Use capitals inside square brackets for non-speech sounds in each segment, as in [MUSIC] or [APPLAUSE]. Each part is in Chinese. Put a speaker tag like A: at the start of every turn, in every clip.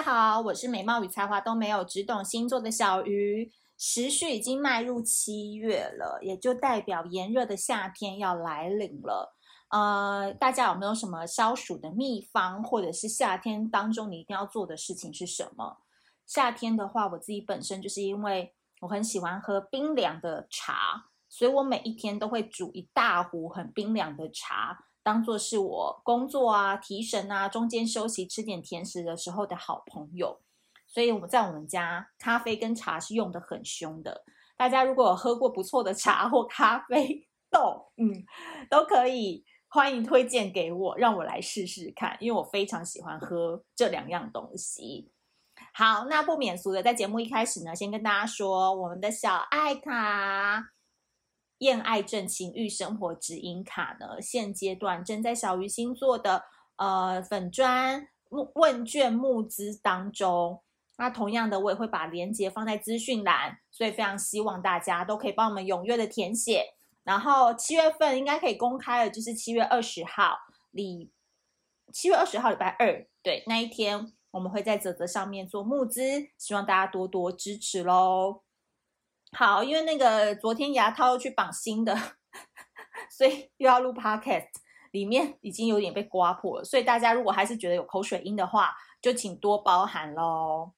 A: 家好，我是美貌与才华都没有，只懂星座的小鱼。时序已经迈入七月了，也就代表炎热的夏天要来临了。呃，大家有没有什么消暑的秘方，或者是夏天当中你一定要做的事情是什么？夏天的话，我自己本身就是因为我很喜欢喝冰凉的茶，所以我每一天都会煮一大壶很冰凉的茶，当做是我工作啊、提神啊、中间休息吃点甜食的时候的好朋友。所以我们在我们家咖啡跟茶是用得很凶的。大家如果有喝过不错的茶或咖啡 [LAUGHS] 豆，嗯，都可以欢迎推荐给我，让我来试试看，因为我非常喜欢喝这两样东西。好，那不免俗的，在节目一开始呢，先跟大家说，我们的小爱卡艳爱症情欲生活指引卡呢，现阶段正在小鱼星座的呃粉专问卷募资当中。那同样的，我也会把链接放在资讯栏，所以非常希望大家都可以帮我们踊跃的填写。然后七月份应该可以公开了，就是七月二十号，礼七月二十号礼拜二，对，那一天我们会在泽泽上面做募资，希望大家多多支持喽。好，因为那个昨天牙套去绑新的，[LAUGHS] 所以又要录 podcast，里面已经有点被刮破了，所以大家如果还是觉得有口水音的话，就请多包涵喽。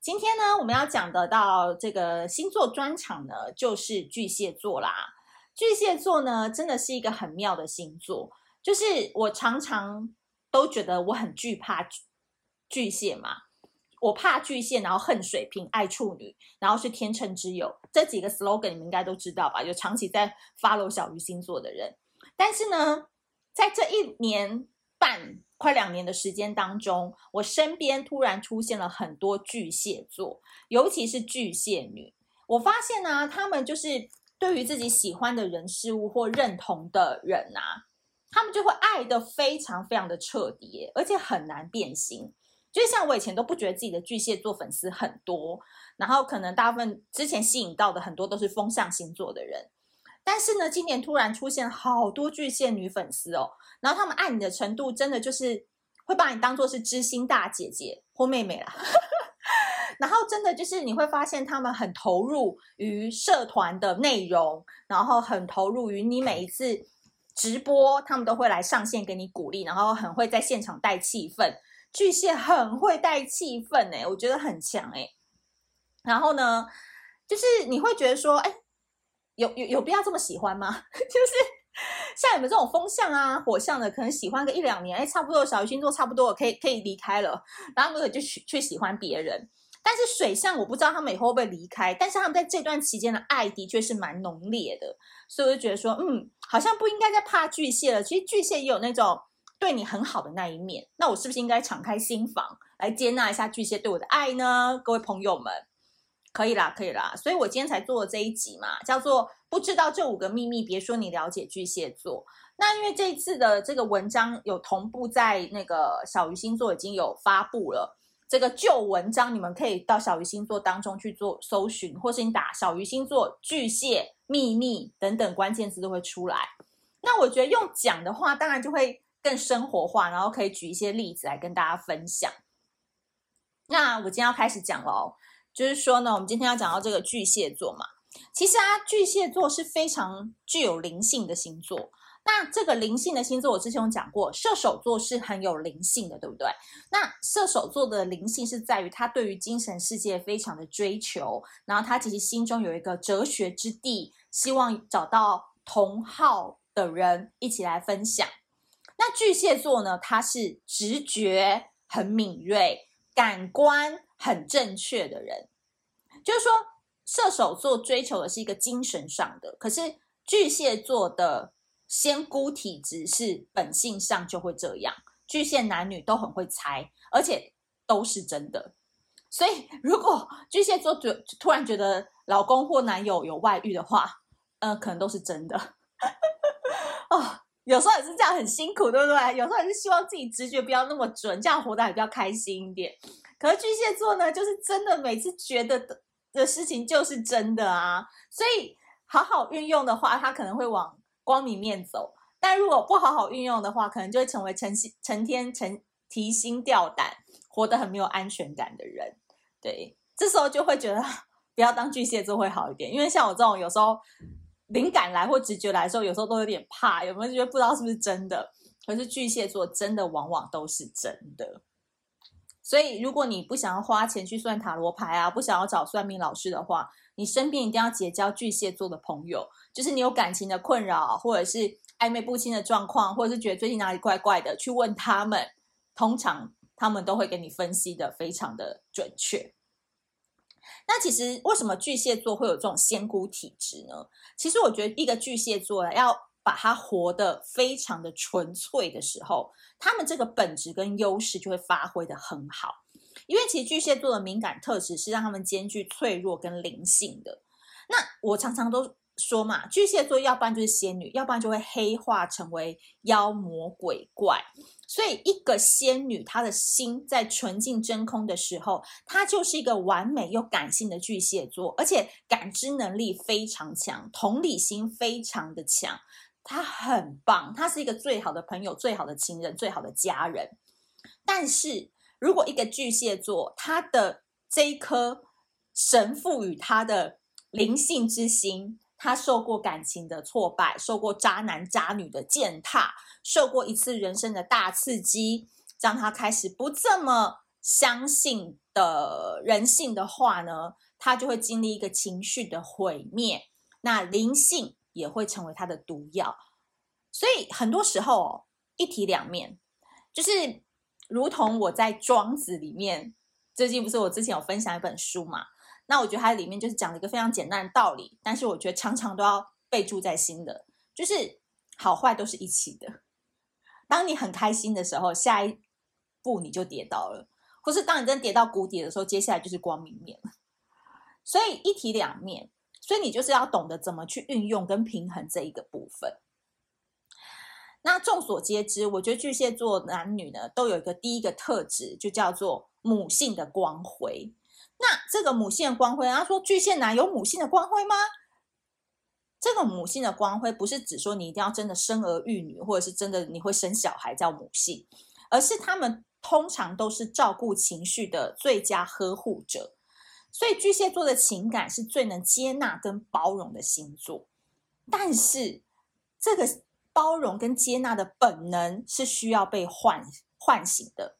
A: 今天呢，我们要讲的到这个星座专场呢，就是巨蟹座啦。巨蟹座呢，真的是一个很妙的星座。就是我常常都觉得我很惧怕巨蟹嘛，我怕巨蟹，然后恨水瓶，爱处女，然后是天秤之友。这几个 slogan 你们应该都知道吧？有长期在 follow 小鱼星座的人。但是呢，在这一年半。快两年的时间当中，我身边突然出现了很多巨蟹座，尤其是巨蟹女。我发现呢、他们就是对于自己喜欢的人事物或认同的人啊，他们就会爱得非常非常的彻底，而且很难变心。就像我以前都不觉得自己的巨蟹座粉丝很多，然后可能大部分之前吸引到的很多都是风象星座的人。但是呢，今年突然出现好多巨蟹女粉丝哦，然后他们爱你的程度真的就是会把你当做是知心大姐姐或妹妹啦，[LAUGHS] 然后真的就是你会发现他们很投入于社团的内容，然后很投入于你每一次直播，他们都会来上线给你鼓励，然后很会在现场带气氛。巨蟹很会带气氛哎，我觉得很强哎。然后呢，就是你会觉得说，哎。有有有必要这么喜欢吗？[LAUGHS] 就是像你们这种风象啊、火象的，可能喜欢个一两年，哎，差不多小鱼星座差不多可以可以离开了，然后可能就去去喜欢别人。但是水象我不知道他们以后会不会离开，但是他们在这段期间的爱的确是蛮浓烈的，所以我就觉得说，嗯，好像不应该再怕巨蟹了。其实巨蟹也有那种对你很好的那一面，那我是不是应该敞开心房来接纳一下巨蟹对我的爱呢？各位朋友们。可以啦，可以啦，所以我今天才做了这一集嘛，叫做不知道这五个秘密，别说你了解巨蟹座。那因为这一次的这个文章有同步在那个小鱼星座已经有发布了，这个旧文章你们可以到小鱼星座当中去做搜寻，或是你打小鱼星座巨蟹秘密等等关键字都会出来。那我觉得用讲的话，当然就会更生活化，然后可以举一些例子来跟大家分享。那我今天要开始讲喽。就是说呢，我们今天要讲到这个巨蟹座嘛，其实啊，巨蟹座是非常具有灵性的星座。那这个灵性的星座，我之前有讲过，射手座是很有灵性的，对不对？那射手座的灵性是在于他对于精神世界非常的追求，然后他其实心中有一个哲学之地，希望找到同好的人一起来分享。那巨蟹座呢，他是直觉很敏锐，感官。很正确的人，就是说，射手座追求的是一个精神上的，可是巨蟹座的仙姑体质是本性上就会这样。巨蟹男女都很会猜，而且都是真的。所以，如果巨蟹座觉突然觉得老公或男友有外遇的话，嗯、可能都是真的。[LAUGHS] 哦，有时候也是这样，很辛苦，对不对？有时候也是希望自己直觉不要那么准，这样活得还比较开心一点。可是巨蟹座呢，就是真的每次觉得的事情就是真的啊，所以好好运用的话，它可能会往光明面走；但如果不好好运用的话，可能就会成为成心成天成提心吊胆，活得很没有安全感的人。对，这时候就会觉得 [LAUGHS] 不要当巨蟹座会好一点，因为像我这种有时候灵感来或直觉来的时候，有时候都有点怕，有没有觉得不知道是不是真的？可是巨蟹座真的往往都是真的。所以，如果你不想要花钱去算塔罗牌啊，不想要找算命老师的话，你身边一定要结交巨蟹座的朋友。就是你有感情的困扰，或者是暧昧不清的状况，或者是觉得最近哪里怪怪的，去问他们，通常他们都会给你分析的非常的准确。那其实为什么巨蟹座会有这种仙姑体质呢？其实我觉得一个巨蟹座要把它活得非常的纯粹的时候，他们这个本质跟优势就会发挥的很好。因为其实巨蟹座的敏感特质是让他们兼具脆弱跟灵性的。那我常常都说嘛，巨蟹座要不然就是仙女，要不然就会黑化成为妖魔鬼怪。所以一个仙女，她的心在纯净真空的时候，她就是一个完美又感性的巨蟹座，而且感知能力非常强，同理心非常的强。她很棒，她是一个最好的朋友、最好的情人、最好的家人。但是如果一个巨蟹座，他的这一颗神赋予他的灵性之心，他受过感情的挫败，受过渣男渣女的践踏，受过一次人生的大刺激，让他开始不这么相信的人性的话呢，他就会经历一个情绪的毁灭。那灵性。也会成为他的毒药，所以很多时候哦，一体两面，就是如同我在《庄子》里面，最近不是我之前有分享一本书嘛？那我觉得它里面就是讲了一个非常简单的道理，但是我觉得常常都要备注在心的，就是好坏都是一起的。当你很开心的时候，下一步你就跌倒了；或是当你真跌到谷底的时候，接下来就是光明面了。所以一体两面。所以你就是要懂得怎么去运用跟平衡这一个部分。那众所皆知，我觉得巨蟹座男女呢都有一个第一个特质，就叫做母性的光辉。那这个母性的光辉，他说巨蟹男有母性的光辉吗？这个母性的光辉不是指说你一定要真的生儿育女，或者是真的你会生小孩叫母性，而是他们通常都是照顾情绪的最佳呵护者。所以巨蟹座的情感是最能接纳跟包容的星座，但是这个包容跟接纳的本能是需要被唤唤醒的。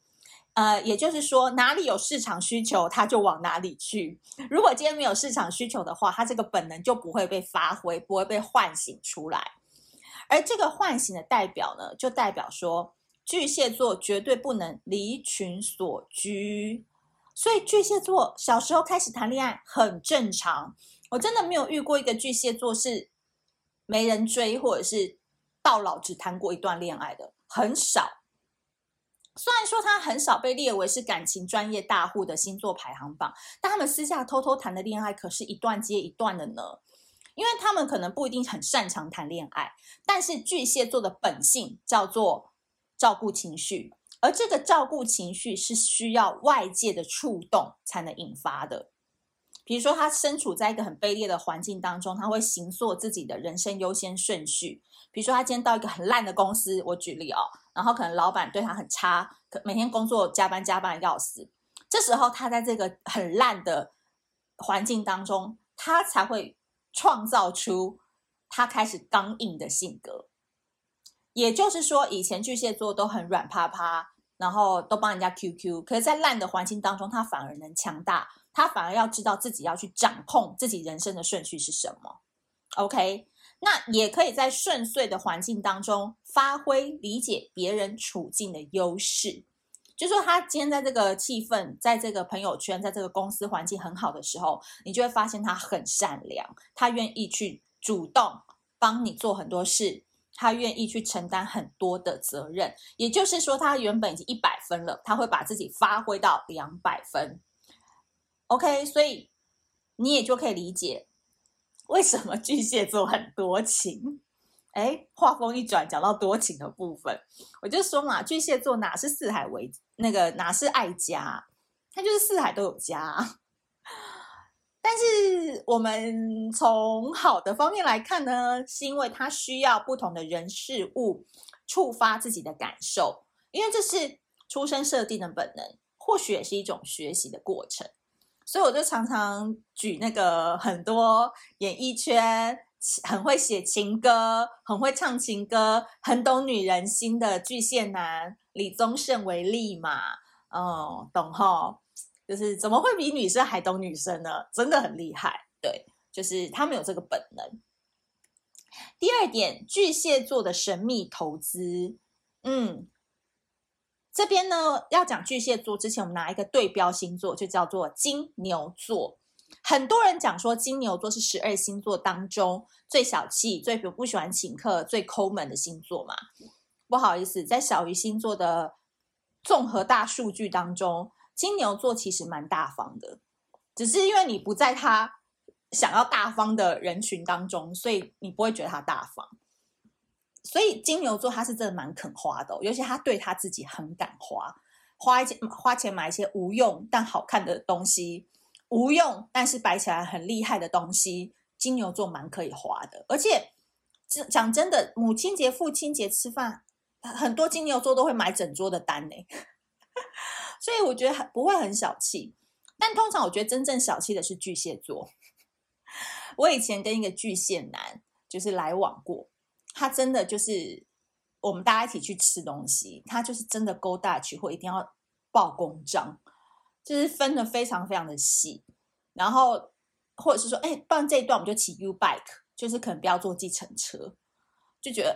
A: 呃，也就是说，哪里有市场需求，它就往哪里去。如果今天没有市场需求的话，它这个本能就不会被发挥，不会被唤醒出来。而这个唤醒的代表呢，就代表说巨蟹座绝对不能离群索居。所以巨蟹座小时候开始谈恋爱很正常，我真的没有遇过一个巨蟹座是没人追，或者是到老只谈过一段恋爱的，很少。很少被列为是感情专业大户的星座排行榜，但他们私下偷偷谈的恋爱可是一段接一段的呢。因为他们可能不一定很擅长谈恋爱，但是巨蟹座的本性叫做照顾情绪。而这个照顾情绪是需要外界的触动才能引发的。比如说，他身处在一个很卑劣的环境当中，他会行塑自己的人生优先顺序。比如说，他今天到一个很烂的公司，我举例哦，然后可能老板对他很差，可每天工作加班加班要死。这时候，他在这个很烂的环境当中，他才会创造出他开始刚硬的性格。也就是说，以前巨蟹座都很软趴趴。然后都帮人家 QQ，可是，在烂的环境当中，他反而能强大，他反而要知道自己要去掌控自己人生的顺序是什么。OK，那也可以在顺遂的环境当中发挥理解别人处境的优势。就说他今天在这个气氛，在这个朋友圈，在这个公司环境很好的时候，你就会发现他很善良，他愿意去主动帮你做很多事。他愿意去承担很多的责任，也就是说，他原本已经一百分了，他会把自己发挥到两百分。OK，所以你也就可以理解为什么巨蟹座很多情。哎，话锋一转，讲到多情的部分，我就说嘛，巨蟹座哪是四海为那个哪是爱家，他就是四海都有家。但是我们从好的方面来看呢，是因为他需要不同的人事物触发自己的感受，因为这是出生设定的本能。或许也是一种学习的过程。所以我就常常举那个很多演艺圈很会写情歌、很会唱情歌、很懂女人心的巨蟹男李宗盛为例嘛。哦，懂齁，就是怎么会比女生还懂女生呢？真的很厉害。对，就是他们有这个本能。第二点，巨蟹座的神秘投资，嗯。这边呢，要讲巨蟹座之前，我们拿一个对标星座，就叫做金牛座。很多人讲说金牛座是十二星座当中最小气、最不喜欢请客、最抠门的星座嘛。不好意思，在小鱼星座的综合大数据当中，金牛座其实蛮大方的，只是因为你不在他想要大方的人群当中，所以你不会觉得他大方。所以金牛座他是真的蛮肯花的，尤其他对他自己很敢花，花一些花钱买一些无用但好看的东西，无用但是摆起来很厉害的东西，金牛座蛮可以花的。而且讲真的，母亲节、父亲节吃饭，很多金牛座都会买整桌的单呢。[LAUGHS] 所以我觉得很不会很小气，但通常我觉得真正小气的是巨蟹座。[LAUGHS] 我以前跟一个巨蟹男就是来往过。他真的就是我们大家一起去吃东西，他就是真的勾大去或一定要报公章，就是分得非常非常的细。然后或者是说，哎，不然这一段我们就骑 U bike，就是可能不要坐计程车，就觉得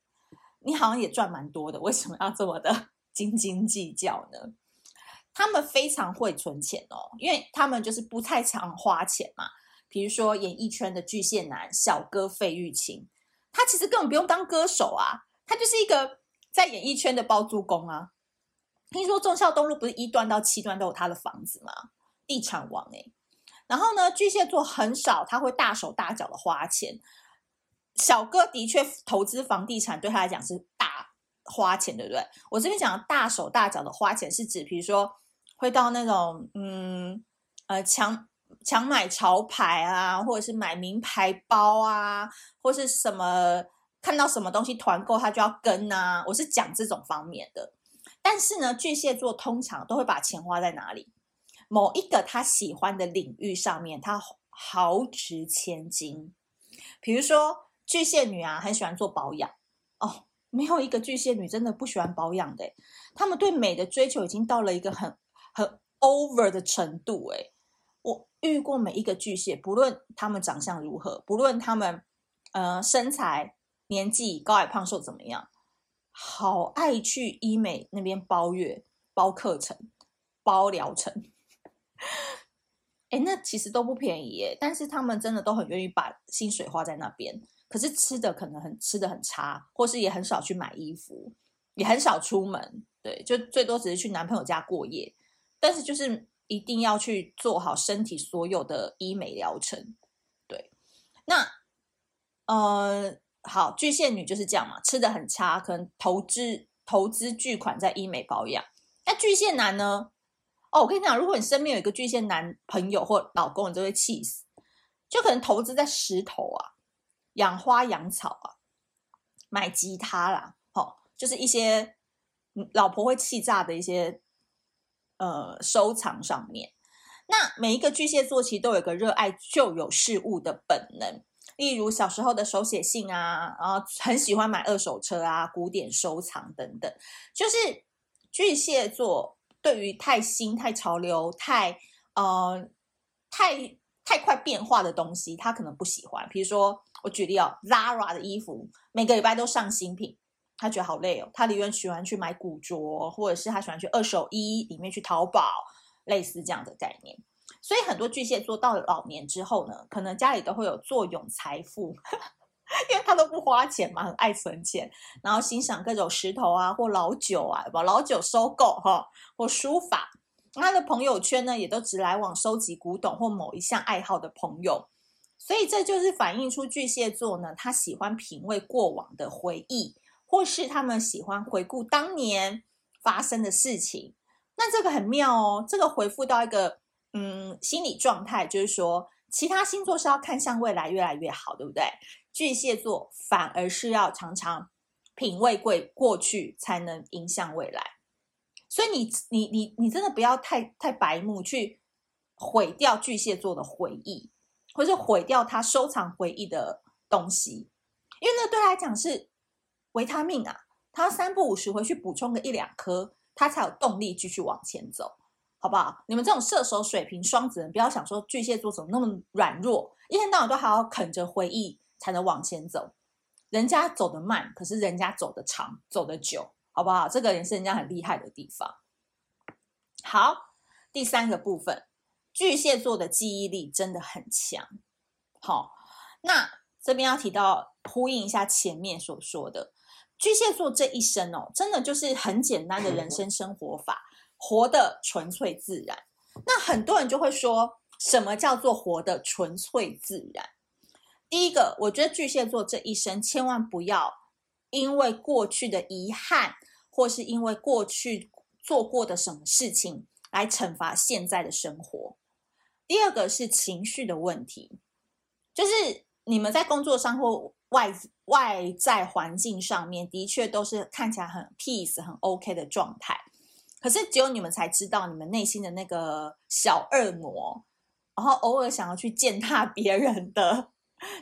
A: [LAUGHS] 你好像也赚蛮多的，为什么要这么的 [LAUGHS] 斤斤计较呢？他们非常会存钱哦，因为他们就是不太常花钱嘛。比如说演艺圈的巨蟹男小哥费玉清。他其实根本不用当歌手啊，他就是一个在演艺圈的包租公啊。听说忠孝东路不是一段到七段都有他的房子吗？地产王哎、然后呢，巨蟹座很少他会大手大脚的花钱。小哥的确投资房地产对他来讲是大花钱，对不对？我这边讲大手大脚的花钱是指，比如说会到那种嗯呃强。强买潮牌啊，或者是买名牌包啊，或是什么看到什么东西团购他就要跟啊，我是讲这种方面的。但是呢，巨蟹座通常都会把钱花在哪里？某一个他喜欢的领域上面，他豪值千金。比如说巨蟹女啊，很喜欢做保养哦，没有一个巨蟹女真的不喜欢保养的，他们对美的追求已经到了一个很很 over 的程度诶。我遇过每一个巨蟹，不论他们长相如何，不论他们呃身材、年纪、高矮胖瘦怎么样，好爱去医美那边包月、包课程、包疗程。[LAUGHS] 哎，那其实都不便宜耶，但是他们真的都很愿意把薪水花在那边。可是吃的可能很吃的很差，或是也很少去买衣服，也很少出门，对，就最多只是去男朋友家过夜。但是就是。一定要去做好身体所有的医美疗程，对。那，呃，好，巨蟹女就是这样嘛，吃的很差，可能投资投资巨款在医美保养。那巨蟹男呢？哦，我跟你讲，如果你身边有一个巨蟹男朋友或老公，你就会气死。就可能投资在石头啊，养花养草啊，买吉他啦，哦，就是一些老婆会气炸的一些。呃，收藏上面，那每一个巨蟹座其实都有个热爱旧有事物的本能，例如小时候的手写信啊，然后很喜欢买二手车啊，古典收藏等等。就是巨蟹座对于太新、太潮流、太呃、太太快变化的东西，他可能不喜欢。比如说，我举例哦，Zara 的衣服每个礼拜都上新品。他觉得好累哦，他宁愿喜欢去买古着，或者是他喜欢去二手衣里面去淘宝，类似这样的概念。所以很多巨蟹座到了老年之后呢，可能家里都会有坐拥财富，[LAUGHS] 因为他都不花钱嘛，很爱存钱，然后欣赏各种石头啊或老酒啊，把老酒收购哈，或书法。他的朋友圈呢，也都只来往收集古董或某一项爱好的朋友。所以这就是反映出巨蟹座呢，他喜欢品味过往的回忆。或是他们喜欢回顾当年发生的事情，那这个很妙哦。这个回复到一个嗯心理状态，就是说，其他星座是要看向未来越来越好，对不对？巨蟹座反而是要常常品味过过去，才能迎向未来。所以你你你你真的不要太太白目去毁掉巨蟹座的回忆，或是毁掉他收藏回忆的东西，因为那对他来讲是维他命啊，他三不五时回去补充个一两颗，他才有动力继续往前走，好不好？你们这种射手、水瓶、双子人，不要想说巨蟹座怎么那么软弱，一天到晚都还要啃着回忆才能往前走。人家走得慢，可是人家走得长，走得久，好不好？这个也是人家很厉害的地方。好，第三个部分，巨蟹座的记忆力真的很强。好，那这边要提到呼应一下前面所说的，巨蟹座这一生哦，真的就是很简单的人生生活法，活得纯粹自然。那很多人就会说，什么叫做活得纯粹自然？第一个，我觉得巨蟹座这一生千万不要因为过去的遗憾，或是因为过去做过的什么事情来惩罚现在的生活。第二个是情绪的问题，就是你们在工作上或外外在环境上面，的确都是看起来很 peace、很 OK 的状态，可是只有你们才知道你们内心的那个小恶魔，然后偶尔想要去践踏别人的。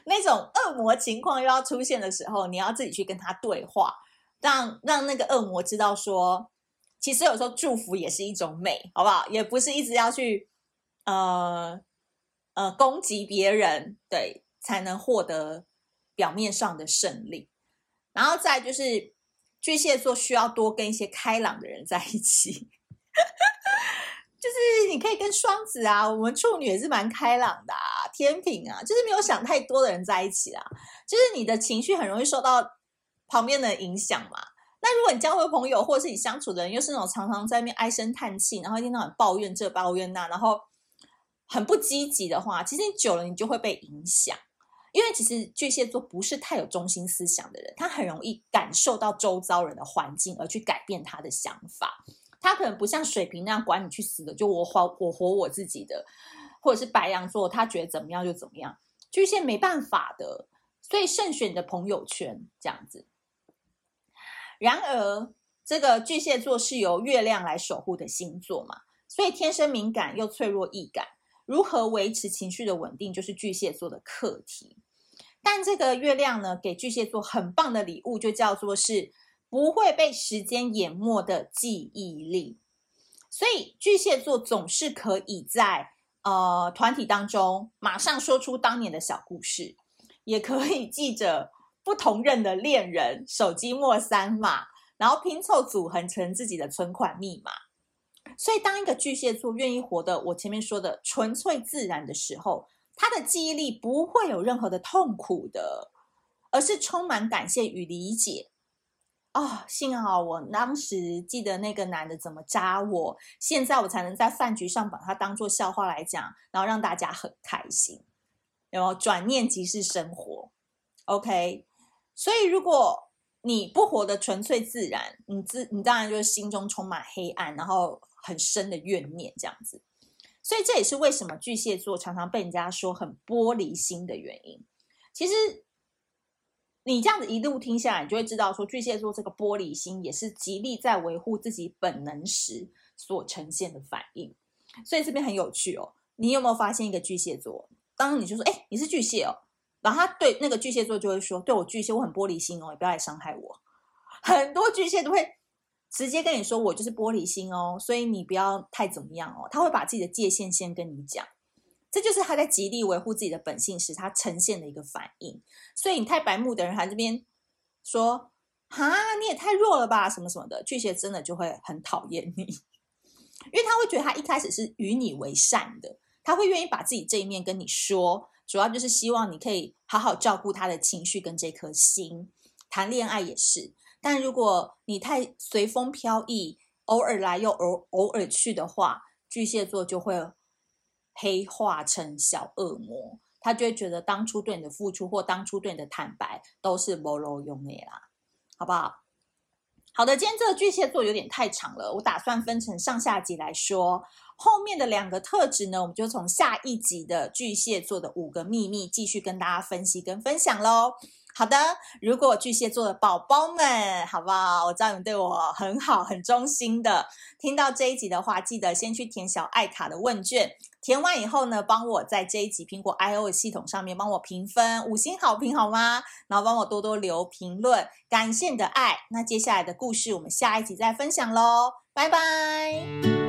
A: 那种恶魔情况又要出现的时候，你要自己去跟他对话，让让那个恶魔知道说，其实有时候祝福也是一种美，好不好？也不是一直要去呃呃攻击别人，对，才能获得表面上的胜利。然后再就是巨蟹座需要多跟一些开朗的人在一起。就是你可以跟双子啊，我们处女也是蛮开朗的啊，天秤啊，就是没有想太多的人在一起啊。就是你的情绪很容易受到旁边的影响嘛。那如果你交的朋友或者是你相处的人又是那种常常在那边唉声叹气，然后一天到晚抱怨这抱怨那，然后很不积极的话，其实你久了你就会被影响。因为其实巨蟹座不是太有中心思想的人，他很容易感受到周遭人的环境而去改变他的想法。他可能不像水瓶那样管你去死的，就我活我活我自己的，或者是白羊座，他觉得怎么样就怎么样。巨蟹没办法的，所以慎选你的朋友圈这样子。然而，这个巨蟹座是由月亮来守护的星座嘛，所以天生敏感又脆弱易感，如何维持情绪的稳定，就是巨蟹座的课题。但这个月亮呢，给巨蟹座很棒的礼物，就叫做是。不会被时间淹没的记忆力，所以巨蟹座总是可以在呃团体当中马上说出当年的小故事，也可以记着不同任的恋人手机末三码，然后拼凑组合成自己的存款密码。所以，当一个巨蟹座愿意活得我前面说的纯粹自然的时候，他的记忆力不会有任何的痛苦的，而是充满感谢与理解。哦，幸好我当时记得那个男的怎么扎我，现在我才能在饭局上把他当做笑话来讲，然后让大家很开心。然后转念即是生活，OK。所以如果你不活得纯粹自然，你自你当然就是心中充满黑暗，然后很深的怨念这样子。所以这也是为什么巨蟹座常常被人家说很玻璃心的原因。其实。你这样子一路听下来，你就会知道说巨蟹座这个玻璃心也是极力在维护自己本能时所呈现的反应。所以这边很有趣哦。你有没有发现一个巨蟹座？当你就说：“哎，你是巨蟹哦。”然后他对那个巨蟹座就会说：“对我巨蟹，我很玻璃心哦，你不要来伤害我。[LAUGHS] ”很多巨蟹都会直接跟你说：“我就是玻璃心哦，所以你不要太怎么样哦。”他会把自己的界限先跟你讲。这就是他在极力维护自己的本性时，他呈现的一个反应。所以你太白目的人，还这边说哈，你也太弱了吧，什么什么的，巨蟹真的就会很讨厌你，[LAUGHS] 因为他会觉得他一开始是与你为善的，他会愿意把自己这一面跟你说，主要就是希望你可以好好照顾他的情绪跟这颗心。谈恋爱也是，但如果你太随风飘逸，偶尔来又偶偶尔去的话，巨蟹座就会。黑化成小恶魔，他就会觉得当初对你的付出或当初对你的坦白都是没路用的啦，好不好？好的，今天这个巨蟹座有点太长了，我打算分成上下集来说。后面的两个特质呢，我们就从下一集的巨蟹座的五个秘密继续跟大家分析跟分享喽。好的，如果巨蟹座的宝宝们，好不好？我知道你们对我很好，很忠心的。听到这一集的话，记得先去填小爱卡的问卷，填完以后呢，帮我在这一集苹果 I O 系统上面帮我评分，五星好评好吗？然后帮我多多留评论，感谢你的爱。那接下来的故事，我们下一集再分享喽，拜拜。